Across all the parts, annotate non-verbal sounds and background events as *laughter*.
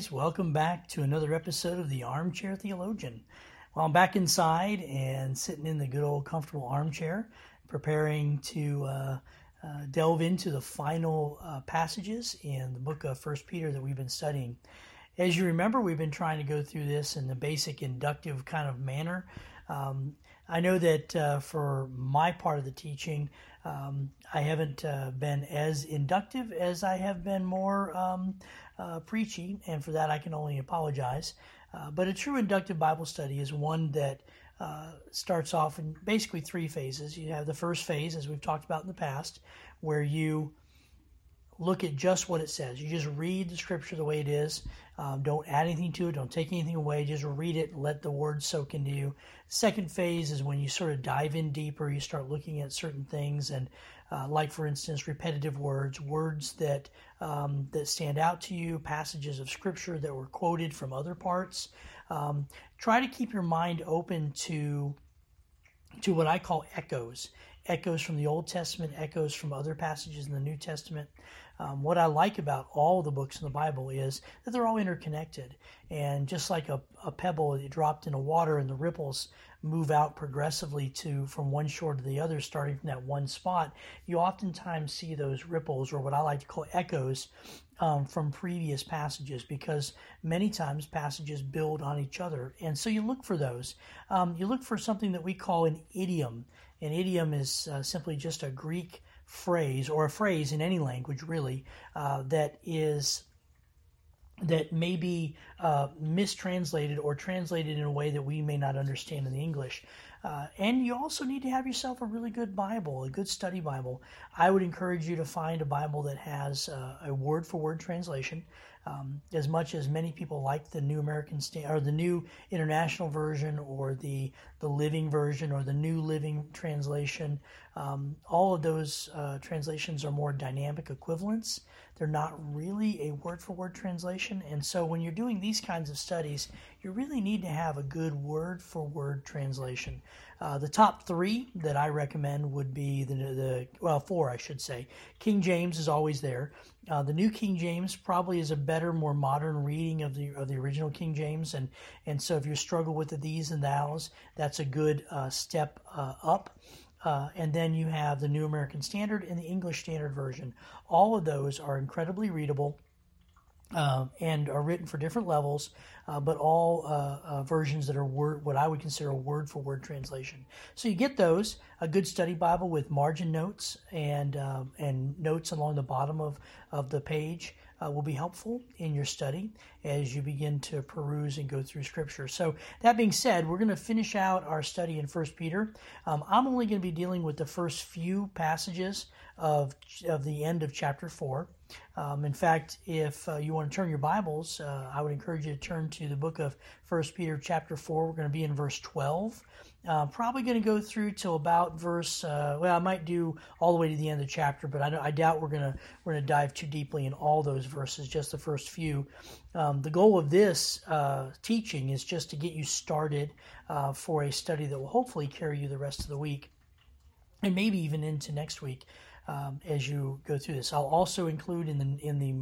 guys. Welcome back to another episode of the Armchair Theologian. Well, I'm back inside and sitting in the good old comfortable armchair, preparing to uh, uh, delve into the final uh, passages in the book of First Peter that we've been studying. As you remember, we've been trying to go through this in the basic inductive kind of manner. Um, I know that uh, for my part of the teaching, um, I haven't uh, been as inductive as I have been more um, uh, preachy, and for that I can only apologize. Uh, but a true inductive Bible study is one that uh, starts off in basically three phases. You have the first phase, as we've talked about in the past, where you look at just what it says. You just read the scripture the way it is. Um, don't add anything to it. Don't take anything away. Just read it and let the words soak into you. second phase is when you sort of dive in deeper. You start looking at certain things and, uh, like for instance, repetitive words, words that um, that stand out to you, passages of scripture that were quoted from other parts. Um, try to keep your mind open to to what I call echoes echoes from the Old Testament, echoes from other passages in the New Testament. Um, what I like about all the books in the Bible is that they're all interconnected. And just like a, a pebble that dropped in the water and the ripples move out progressively to from one shore to the other, starting from that one spot, you oftentimes see those ripples, or what I like to call echoes, um, from previous passages because many times passages build on each other. And so you look for those. Um, you look for something that we call an idiom. An idiom is uh, simply just a Greek phrase or a phrase in any language really uh, that is that may be uh, mistranslated or translated in a way that we may not understand in the English. Uh, and you also need to have yourself a really good Bible, a good study Bible. I would encourage you to find a Bible that has uh, a word for word translation. Um, as much as many people like the New American Sta- or the New International Version or the the Living Version or the New Living Translation, um, all of those uh, translations are more dynamic equivalents. They're not really a word for word translation, and so when you're doing these kinds of studies, you really need to have a good word for word translation. Uh, the top three that I recommend would be the, the well, four I should say. King James is always there. Uh, the New King James probably is a better, more modern reading of the of the original King James, and and so if you struggle with the these and thous, that's a good uh, step uh, up. Uh, and then you have the New American Standard and the English Standard Version. All of those are incredibly readable uh, and are written for different levels, uh, but all uh, uh versions that are word, what I would consider a word for word translation. So you get those a good study Bible with margin notes and uh, and notes along the bottom of of the page. Uh, will be helpful in your study as you begin to peruse and go through Scripture. So, that being said, we're going to finish out our study in First Peter. Um, I'm only going to be dealing with the first few passages of of the end of chapter four. Um, in fact, if uh, you want to turn your Bibles, uh, I would encourage you to turn to the book of First Peter, chapter four. We're going to be in verse twelve. Uh, probably going to go through till about verse. Uh, well, I might do all the way to the end of the chapter, but I, I doubt we're going to we're going to dive too deeply in all those verses. Just the first few. Um, the goal of this uh, teaching is just to get you started uh, for a study that will hopefully carry you the rest of the week, and maybe even into next week um, as you go through this. I'll also include in the in the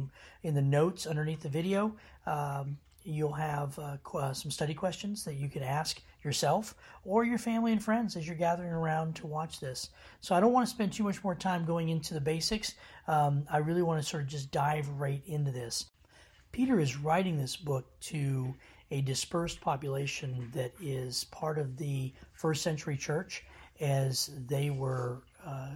in the notes underneath the video. Um, you'll have uh, some study questions that you can ask yourself or your family and friends as you're gathering around to watch this. So I don't want to spend too much more time going into the basics. Um, I really want to sort of just dive right into this. Peter is writing this book to a dispersed population that is part of the first century church as they were uh,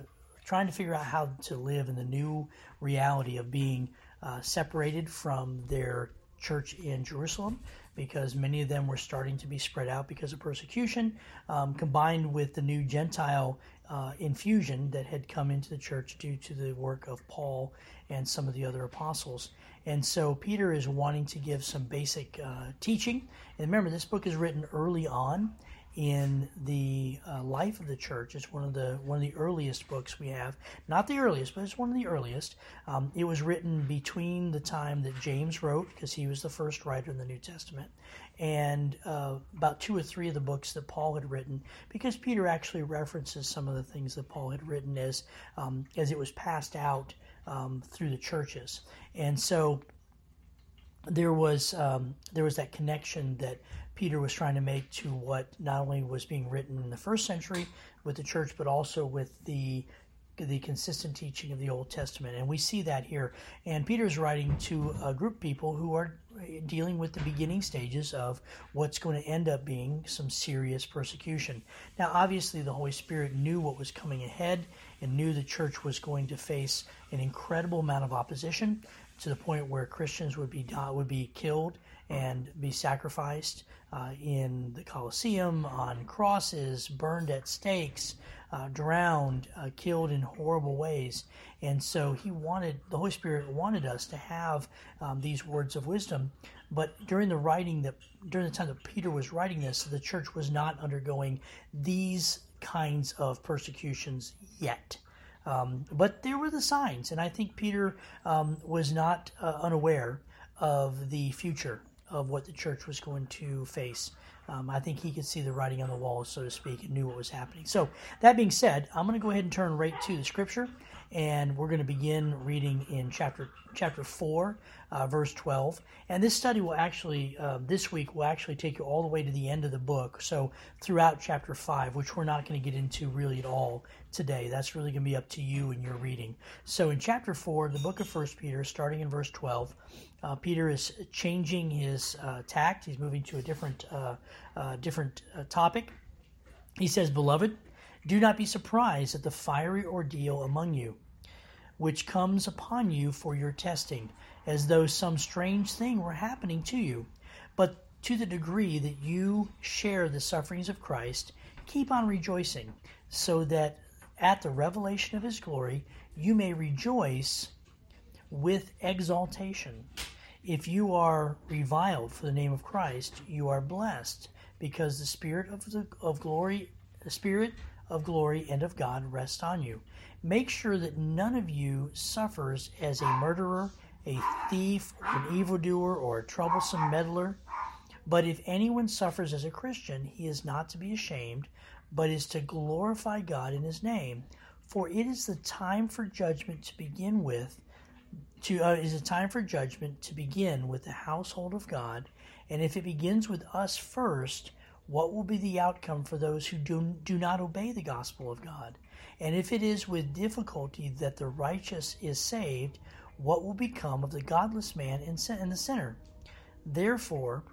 trying to figure out how to live in the new reality of being uh, separated from their church in Jerusalem because many of them were starting to be spread out because of persecution, um, combined with the new Gentile uh, infusion that had come into the church due to the work of Paul and some of the other apostles. And so Peter is wanting to give some basic uh, teaching. And remember, this book is written early on in the uh, life of the church. It's one of the one of the earliest books we have. Not the earliest, but it's one of the earliest. Um, it was written between the time that James wrote, because he was the first writer in the New Testament, and uh, about two or three of the books that Paul had written, because Peter actually references some of the things that Paul had written as um, as it was passed out um, through the churches, and so there was um, there was that connection that Peter was trying to make to what not only was being written in the first century with the church, but also with the the consistent teaching of the Old Testament. And we see that here. And Peter's writing to a group of people who are dealing with the beginning stages of what's going to end up being some serious persecution. Now, obviously, the Holy Spirit knew what was coming ahead and knew the church was going to face an incredible amount of opposition to the point where Christians would be would be killed and be sacrificed uh, in the Colosseum on crosses, burned at stakes, uh, drowned, uh, killed in horrible ways. And so he wanted, the Holy Spirit wanted us to have um, these words of wisdom. But during the writing that, during the time that Peter was writing this, the church was not undergoing these kinds of persecutions yet. Um, but there were the signs, and I think Peter um, was not uh, unaware of the future of what the church was going to face. Um, I think he could see the writing on the wall, so to speak, and knew what was happening. So, that being said, I'm going to go ahead and turn right to the scripture, and we're going to begin reading in chapter chapter four, uh, verse 12. And this study will actually, uh, this week, will actually take you all the way to the end of the book. So, throughout chapter five, which we're not going to get into really at all today. That's really going to be up to you and your reading. So, in chapter four, the book of First Peter, starting in verse 12. Uh, Peter is changing his uh, tact. He's moving to a different, uh, uh different topic. He says, "Beloved, do not be surprised at the fiery ordeal among you, which comes upon you for your testing, as though some strange thing were happening to you. But to the degree that you share the sufferings of Christ, keep on rejoicing, so that at the revelation of His glory you may rejoice." with exaltation. If you are reviled for the name of Christ, you are blessed, because the Spirit of, the, of glory, the Spirit of glory and of God rest on you. Make sure that none of you suffers as a murderer, a thief, an evildoer, or a troublesome meddler. But if anyone suffers as a Christian, he is not to be ashamed, but is to glorify God in his name. For it is the time for judgment to begin with to uh, is a time for judgment to begin with the household of God, and if it begins with us first, what will be the outcome for those who do, do not obey the gospel of God? And if it is with difficulty that the righteous is saved, what will become of the godless man and the sinner? Therefore,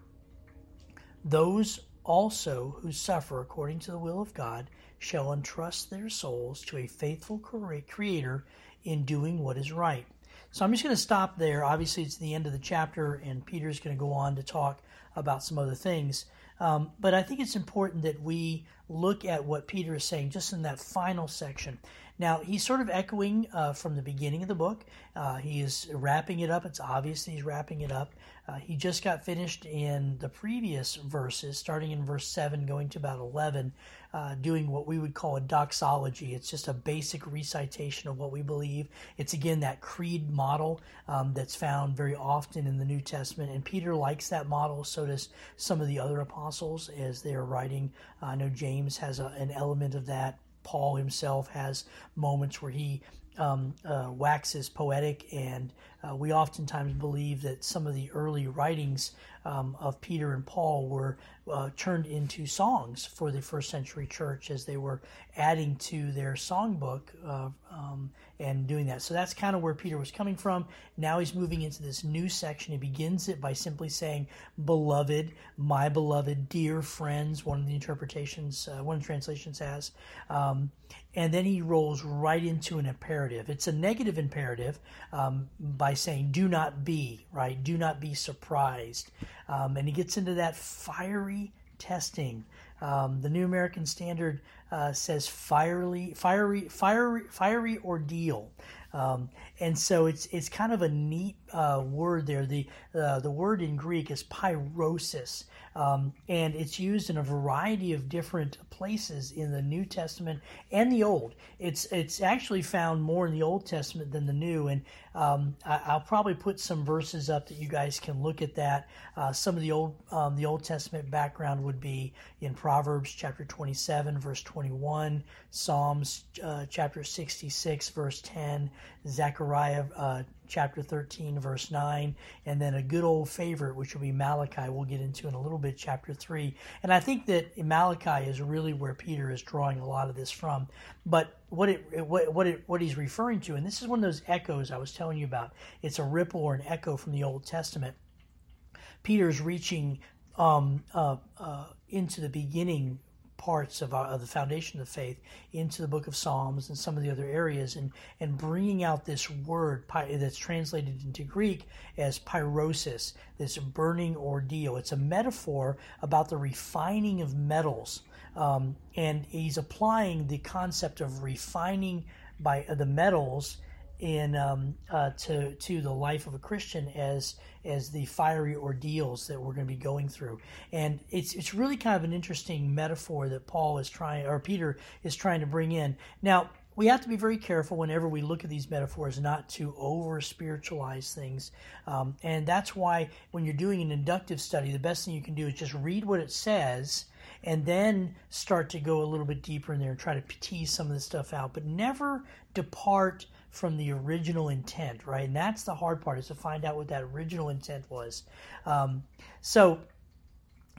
those also who suffer according to the will of God shall entrust their souls to a faithful Creator in doing what is right. So I'm just going to stop there. Obviously, it's the end of the chapter, and Peter's going to go on to talk about some other things. Um, but I think it's important that we look at what Peter is saying just in that final section. Now, he's sort of echoing uh, from the beginning of the book. Uh, he is wrapping it up. It's obvious he's wrapping it up. Uh, he just got finished in the previous verses, starting in verse 7, going to about 11, uh, doing what we would call a doxology. It's just a basic recitation of what we believe. It's again that creed model um, that's found very often in the New Testament, and Peter likes that model. So does some of the other apostles as they are writing. I know James has a, an element of that. Paul himself has moments where he um, uh, waxes poetic, and uh, we oftentimes believe that some of the early writings um, of Peter and Paul were uh, turned into songs for the first century church as they were adding to their songbook uh, um, and doing that. So that's kind of where Peter was coming from. Now he's moving into this new section. He begins it by simply saying, Beloved, my beloved, dear friends, one of the interpretations, uh, one of the translations has. Um, and then he rolls right into an imperative. It's a negative imperative um, by saying, Do not be, right? Do not be surprised. Um, and he gets into that fiery testing. Um, the New American Standard uh, says fiery, fiery, fiery, fiery ordeal. Um, and so it's it's kind of a neat uh, word there. The uh, the word in Greek is pyrosis, um, and it's used in a variety of different places in the New Testament and the Old. It's it's actually found more in the Old Testament than the New, and um, I, will probably put some verses up that you guys can look at that. Uh, some of the old um, the Old Testament background would be in Proverbs chapter 27 verse 21, Psalms uh, chapter 66 verse 10, Zechariah uh, chapter 13, verse 9, and then a good old favorite, which will be Malachi, we'll get into in a little bit, chapter 3. And I think that Malachi is really where Peter is drawing a lot of this from. But what it what what it what he's referring to, and this is one of those echoes I was telling you about. It's a ripple or an echo from the Old Testament. Peter's reaching um, uh, uh, into the beginning parts of, our, of, the foundation of the faith into the book of Psalms and some of the other areas, and, and bringing out this word that's translated into Greek as pyrosis, this burning ordeal. It's a metaphor about the refining of metals. Um, and he's applying the concept of refining by uh, the metals in um, uh, to to the life of a Christian as as the fiery ordeals that we're going to be going through, and it's it's really kind of an interesting metaphor that Paul is trying or Peter is trying to bring in. Now we have to be very careful whenever we look at these metaphors not to over spiritualize things, um, and that's why when you're doing an inductive study, the best thing you can do is just read what it says and then start to go a little bit deeper in there and try to tease some of this stuff out, but never depart from the original intent, right? And that's the hard part is to find out what that original intent was. Um, so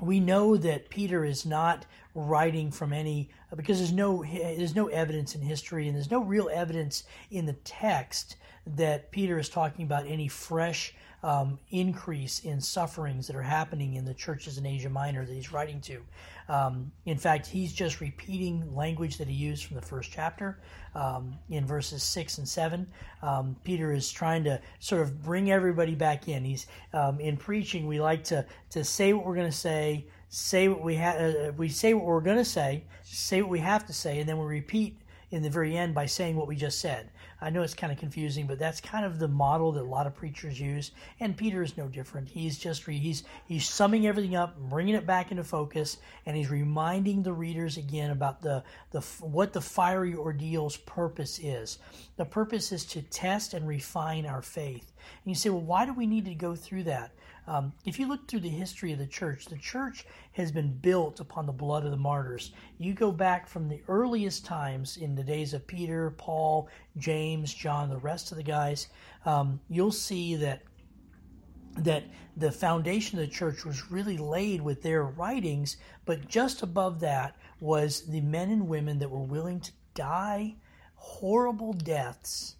we know that Peter is not writing from any because there's no there's no evidence in history and there's no real evidence in the text that Peter is talking about any fresh um, increase in sufferings that are happening in the churches in Asia Minor that he's writing to. Um, in fact, he's just repeating language that he used from the first chapter um, in verses six and seven. Um, Peter is trying to sort of bring everybody back in. He's um, in preaching. We like to to say what we're going to say, say what we have. Uh, we say what we're going to say, say what we have to say, and then we repeat in the very end by saying what we just said. I know it's kind of confusing, but that's kind of the model that a lot of preachers use, and Peter is no different. He's just he's he's summing everything up, bringing it back into focus, and he's reminding the readers again about the the what the fiery ordeal's purpose is. The purpose is to test and refine our faith. And you say, well, why do we need to go through that? Um, if you look through the history of the church, the church has been built upon the blood of the martyrs. You go back from the earliest times in the days of Peter, Paul, James, John, the rest of the guys, um, you'll see that that the foundation of the church was really laid with their writings, but just above that was the men and women that were willing to die horrible deaths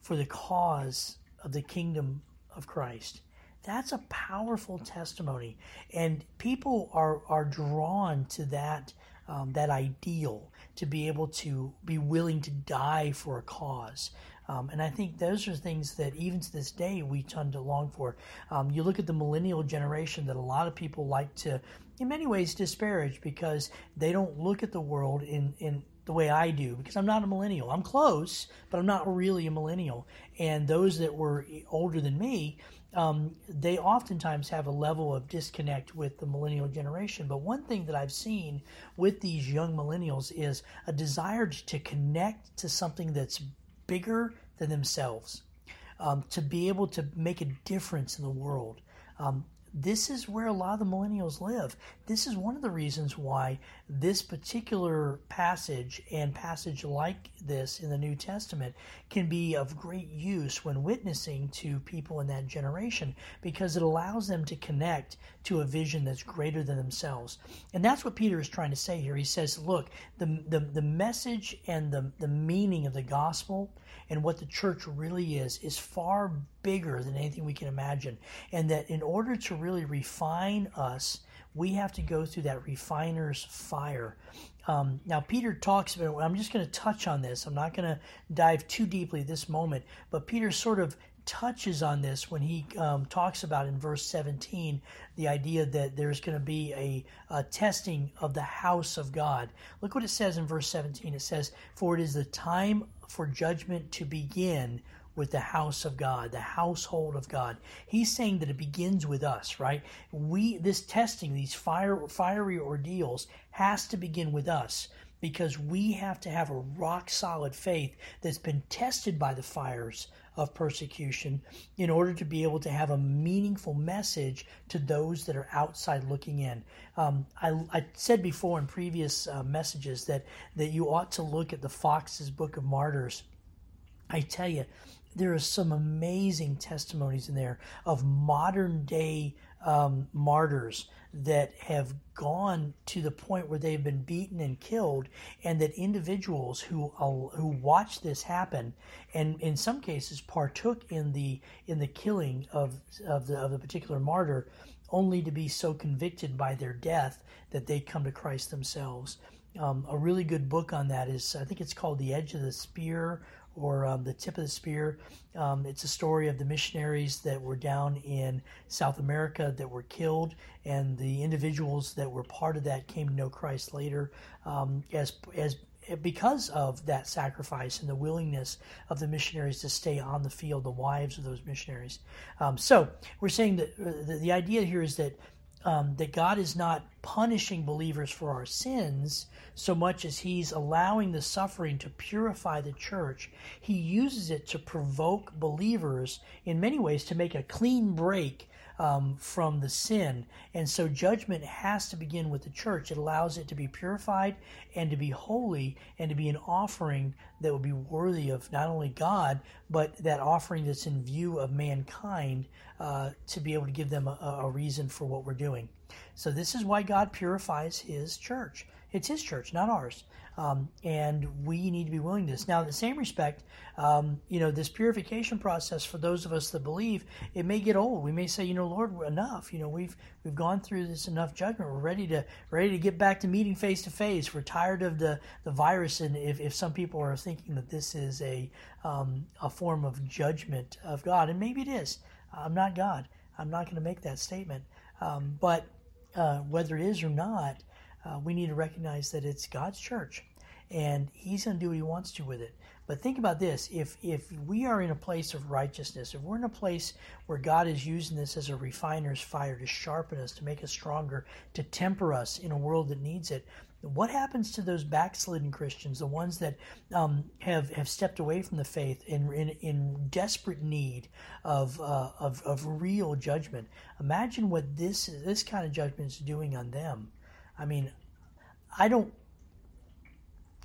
for the cause of the kingdom of Christ. That's a powerful testimony, and people are are drawn to that um, that ideal to be able to be willing to die for a cause. Um, and I think those are things that even to this day we tend to long for. Um, you look at the millennial generation that a lot of people like to, in many ways, disparage because they don't look at the world in, in the way I do because I'm not a millennial. I'm close, but I'm not really a millennial. And those that were older than me, um, they oftentimes have a level of disconnect with the millennial generation. But one thing that I've seen with these young millennials is a desire to connect to something that's bigger than themselves, um, to be able to make a difference in the world. Um, this is where a lot of the millennials live. This is one of the reasons why this particular passage and passage like this in the New Testament can be of great use when witnessing to people in that generation because it allows them to connect to a vision that's greater than themselves. And that's what Peter is trying to say here. He says, look, the, the, the message and the, the meaning of the gospel and what the church really is is far bigger than anything we can imagine. And that in order to really refine us, we have to go through that refiner's fire. Um, now, Peter talks about, I'm just going to touch on this. I'm not going to dive too deeply this moment, but Peter sort of touches on this when he um, talks about in verse 17 the idea that there's going to be a, a, testing of the house of God. Look what it says in verse 17. It says, For it is the time for judgment to begin with the house of God, the household of God. He's saying that it begins with us, right? We this testing, these fire fiery ordeals has to begin with us because we have to have a rock solid faith that's been tested by the fires of persecution in order to be able to have a meaningful message to those that are outside looking in. Um, I, I, said before in previous uh, messages that, that you ought to look at the Fox's Book of Martyrs. I tell you, there are some amazing testimonies in there of modern day um, martyrs that have gone to the point where they've been beaten and killed, and that individuals who who watched this happen, and in some cases partook in the in the killing of of the of particular martyr, only to be so convicted by their death that they come to Christ themselves. Um, a really good book on that is I think it's called The Edge of the Spear or um, the tip of the spear. Um, it's a story of the missionaries that were down in South America that were killed, and the individuals that were part of that came to know Christ later um, as as because of that sacrifice and the willingness of the missionaries to stay on the field, the wives of those missionaries. Um, so we're saying that uh, the, the idea here is that um, that God is not punishing believers for our sins so much as He's allowing the suffering to purify the church. He uses it to provoke believers in many ways to make a clean break um, from the sin. And so judgment has to begin with the church. It allows it to be purified and to be holy and to be an offering that would be worthy of not only God, but that offering that's in view of mankind uh, to be able to give them a, a reason for what we're doing. So this is why God purifies his church. It's his church, not ours. Um, and we need to be willing to this. Now, in the same respect, um, you know, this purification process for those of us that believe, it may get old. We may say, you know, Lord, enough. You know, we've we've gone through this enough judgment. We're ready to ready to get back to meeting face to face. We're tired of the the virus. And if, if some people are thinking that this is a um, a form of judgment of God, and maybe it is. I'm not God. I'm not going to make that statement. Um, but uh, whether it is or not, uh, we need to recognize that it's God's church and he's going to do what he wants to with it. But think about this: if if we are in a place of righteousness, if we're in a place where God is using this as a refiner's fire to sharpen us, to make us stronger, to temper us in a world that needs it, what happens to those backslidden Christians, the ones that um, have have stepped away from the faith in in, in desperate need of, uh, of of real judgment? Imagine what this this kind of judgment is doing on them. I mean, I don't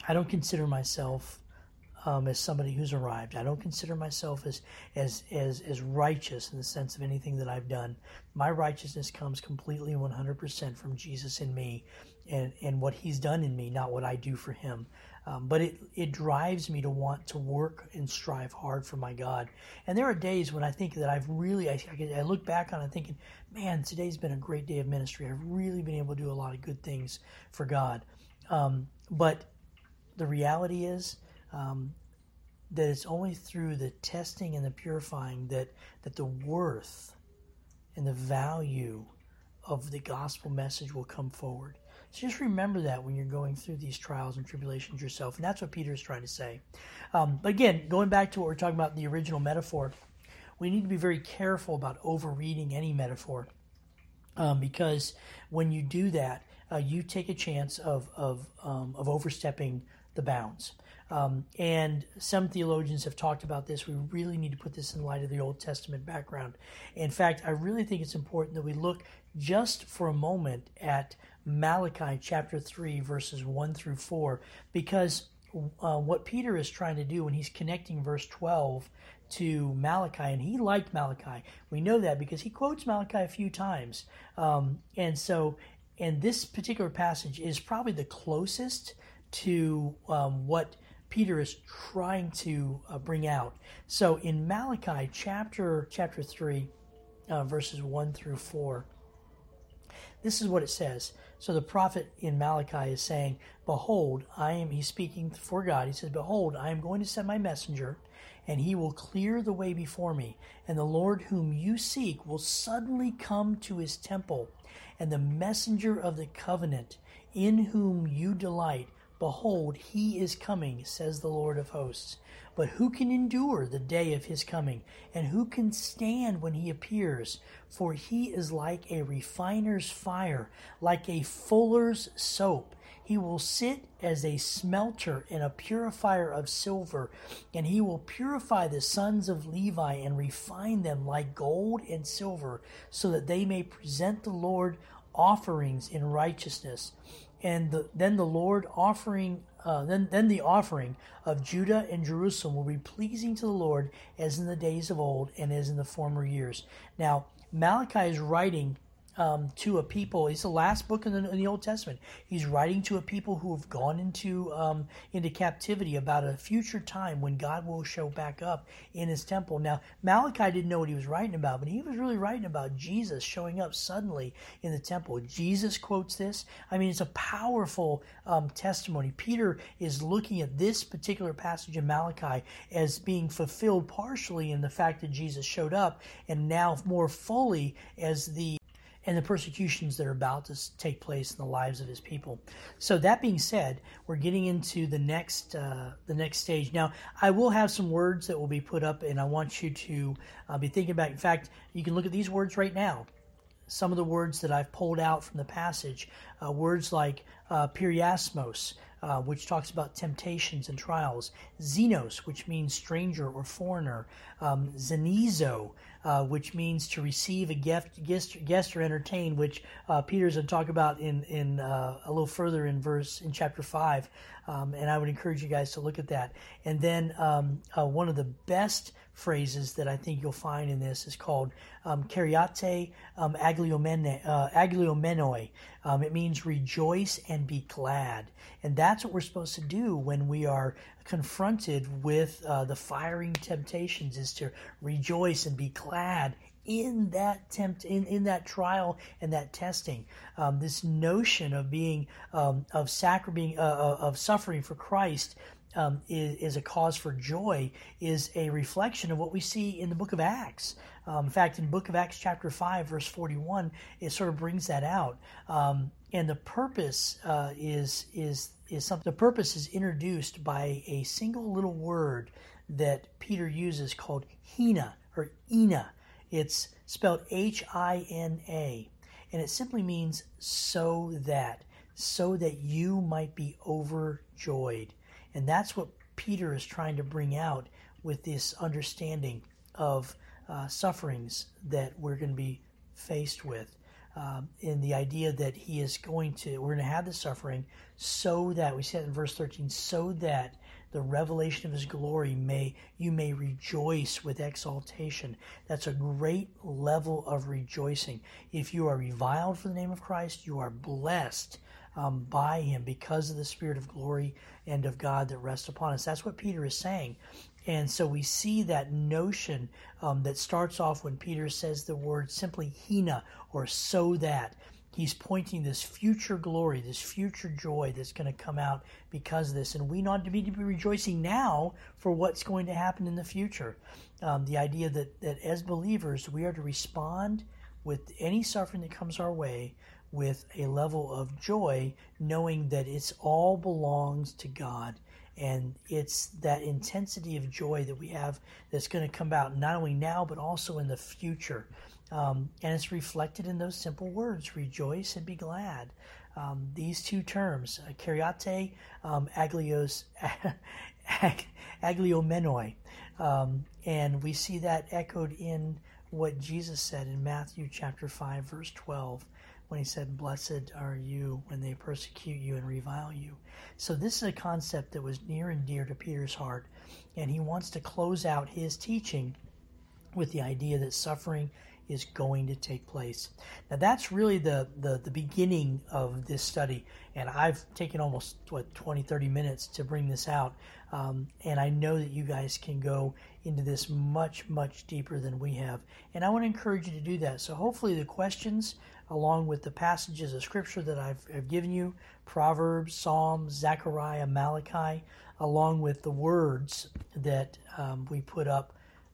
I don't consider myself um, as somebody who's arrived. I don't consider myself as, as as as righteous in the sense of anything that I've done. My righteousness comes completely 100% from Jesus in me, and and what He's done in me, not what I do for Him. Um, but it it drives me to want to work and strive hard for my God. And there are days when I think that I've really I, I look back on it thinking, man, today's been a great day of ministry. I've really been able to do a lot of good things for God. Um, but the reality is um, that it's only through the testing and the purifying that that the worth and the value of the gospel message will come forward. So just remember that when you're going through these trials and tribulations yourself, and that's what Peter is trying to say. Um, but again, going back to what we're talking about, the original metaphor, we need to be very careful about overreading any metaphor, um, because when you do that, uh, you take a chance of of um, of overstepping the bounds. Um, and some theologians have talked about this. We really need to put this in light of the Old Testament background. In fact, I really think it's important that we look just for a moment at Malachi chapter 3, verses 1 through 4, because uh, what Peter is trying to do when he's connecting verse 12 to Malachi, and he liked Malachi. We know that because he quotes Malachi a few times. Um, and so, and this particular passage is probably the closest to um, what Peter is trying to uh, bring out. So in Malachi chapter chapter three, uh, verses one through four, this is what it says. So the prophet in Malachi is saying, "Behold, I am." He's speaking for God. He says, "Behold, I am going to send my messenger." and he will clear the way before me. And the Lord whom you seek will suddenly come to his temple, and the messenger of the covenant, in whom you delight, Behold, he is coming, says the Lord of hosts. But who can endure the day of his coming? And who can stand when he appears? For he is like a refiner's fire, like a fuller's soap. He will sit as a smelter and a purifier of silver, and he will purify the sons of Levi and refine them like gold and silver, so that they may present the Lord offerings in righteousness and the, then the Lord offering uh, then, then the offering of Judah and Jerusalem will be pleasing to the Lord as in the days of old and as in the former years. Now, Malachi is writing um, to a people. It's the last book in the, in the, Old Testament. He's writing to a people who have gone into um, into captivity about a future time when God will show back up in His temple. Now Malachi didn't know what he was writing about, but he was really writing about Jesus showing up suddenly in the temple. Jesus quotes this. I mean, it's a powerful um, testimony. Peter is looking at this particular passage in Malachi as being fulfilled partially in the fact that Jesus showed up, and now more fully as the and the persecutions that are about to take place in the lives of his people. So that being said, we're getting into the next uh, the next stage. Now, I will have some words that will be put up, and I want you to uh, be thinking about. In fact, you can look at these words right now. Some of the words that I've pulled out from the passage, uh, words like uh, peirasmos, uh, which talks about temptations and trials, xenos, which means stranger or foreigner, um, xenizo, uh, which means to receive a gift, guest, guest or entertain, which uh, Peter's going to talk about in in uh, a little further in verse in chapter five, um, and I would encourage you guys to look at that. And then um, uh, one of the best phrases that I think you'll find in this is called um, "kariate um, uh, agliomenoi." Um, it means rejoice and be glad, and that's what we're supposed to do when we are confronted with uh, the firing temptations is to rejoice and be glad in that tempt in, in that trial and that testing um, this notion of being um, of sacri- being uh, uh, of suffering for christ um, is, is, a cause for joy is a reflection of what we see in the book of acts um, in fact in book of acts chapter 5 verse 41 it sort of brings that out um, and the purpose uh, is is is something. The purpose is introduced by a single little word that Peter uses called hina or ina. It's spelled H I N A, and it simply means so that, so that you might be overjoyed. And that's what Peter is trying to bring out with this understanding of uh, sufferings that we're going to be faced with um, in the idea that he is going to, we're going to have the suffering so that, we said in verse 13, so that the revelation of his glory may, you may rejoice with exaltation. That's a great level of rejoicing. If you are reviled for the name of Christ, you are blessed um, by him because of the spirit of glory and of God that rests upon us. That's what Peter is saying. And so we see that notion um, that starts off when Peter says the word simply hina or so that. He's pointing this future glory, this future joy that's going to come out because of this. And we not to be to be rejoicing now for what's going to happen in the future. Um, the idea that, that as believers, we are to respond with any suffering that comes our way with a level of joy, knowing that it's all belongs to God. And it's that intensity of joy that we have that's going to come out not only now but also in the future. Um, and it's reflected in those simple words rejoice and be glad. Um, these two terms uh, kariate um, aglios *laughs* ag, agliomenoi. Um, and we see that echoed in what jesus said in matthew chapter 5 verse 12 when he said, Blessed are you when they persecute you and revile you. So, this is a concept that was near and dear to Peter's heart, and he wants to close out his teaching with the idea that suffering is going to take place. Now that's really the, the, the beginning of this study, and I've taken almost what 20, 30 minutes to bring this out, um, and I know that you guys can go into this much, much deeper than we have, and I want to encourage you to do that. So hopefully the questions along with the passages of Scripture that I've, I've given you Proverbs, Psalms, Zechariah, Malachi, along with the words that um, we put up,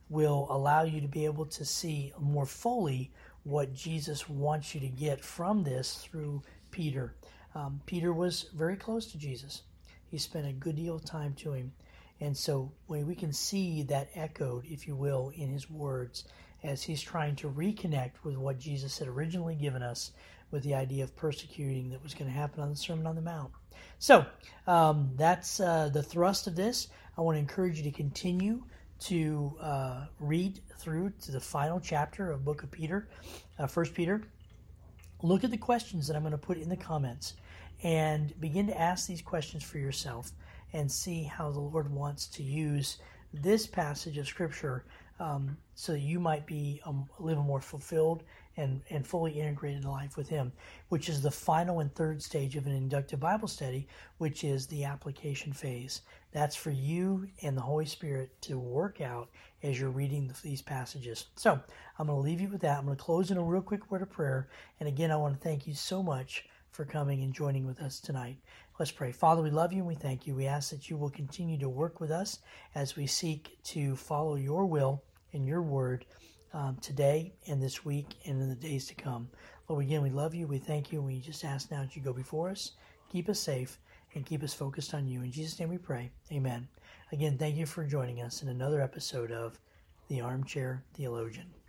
will allow you to be able to see more fully what Jesus wants you to get from this through Peter. Um, Peter was very close to Jesus, he spent a good deal of time to him. And so we can see that echoed, if you will, in his words, as he's trying to reconnect with what Jesus had originally given us with the idea of persecuting that was going to happen on the Sermon on the Mount. So um, that's uh, the thrust of this. I want to encourage you to continue to uh, read through to the final chapter of Book of Peter, uh, First Peter. Look at the questions that I'm going to put in the comments and begin to ask these questions for yourself. and see how the Lord wants to use this passage of Scripture um, so you might be um, live a more fulfilled and, and fully integrated life with Him, which is the final and third stage of an inductive Bible study, which is the application phase. That's for you and the Holy Spirit to work out as you're reading these passages. So I'm going to leave you with that. I'm going to close in a real quick word of prayer. And again, I want to thank you so much for coming and joining with us tonight. Let's pray. Father, we love you and we thank you. We ask that you will continue to work with us as we seek to follow your will and your word um, today and this week and in the days to come. Lord, again, we love you. We thank you. And we just ask now that you go before us, keep us safe, and keep us focused on you. In Jesus' name we pray. Amen. Again, thank you for joining us in another episode of The Armchair Theologian.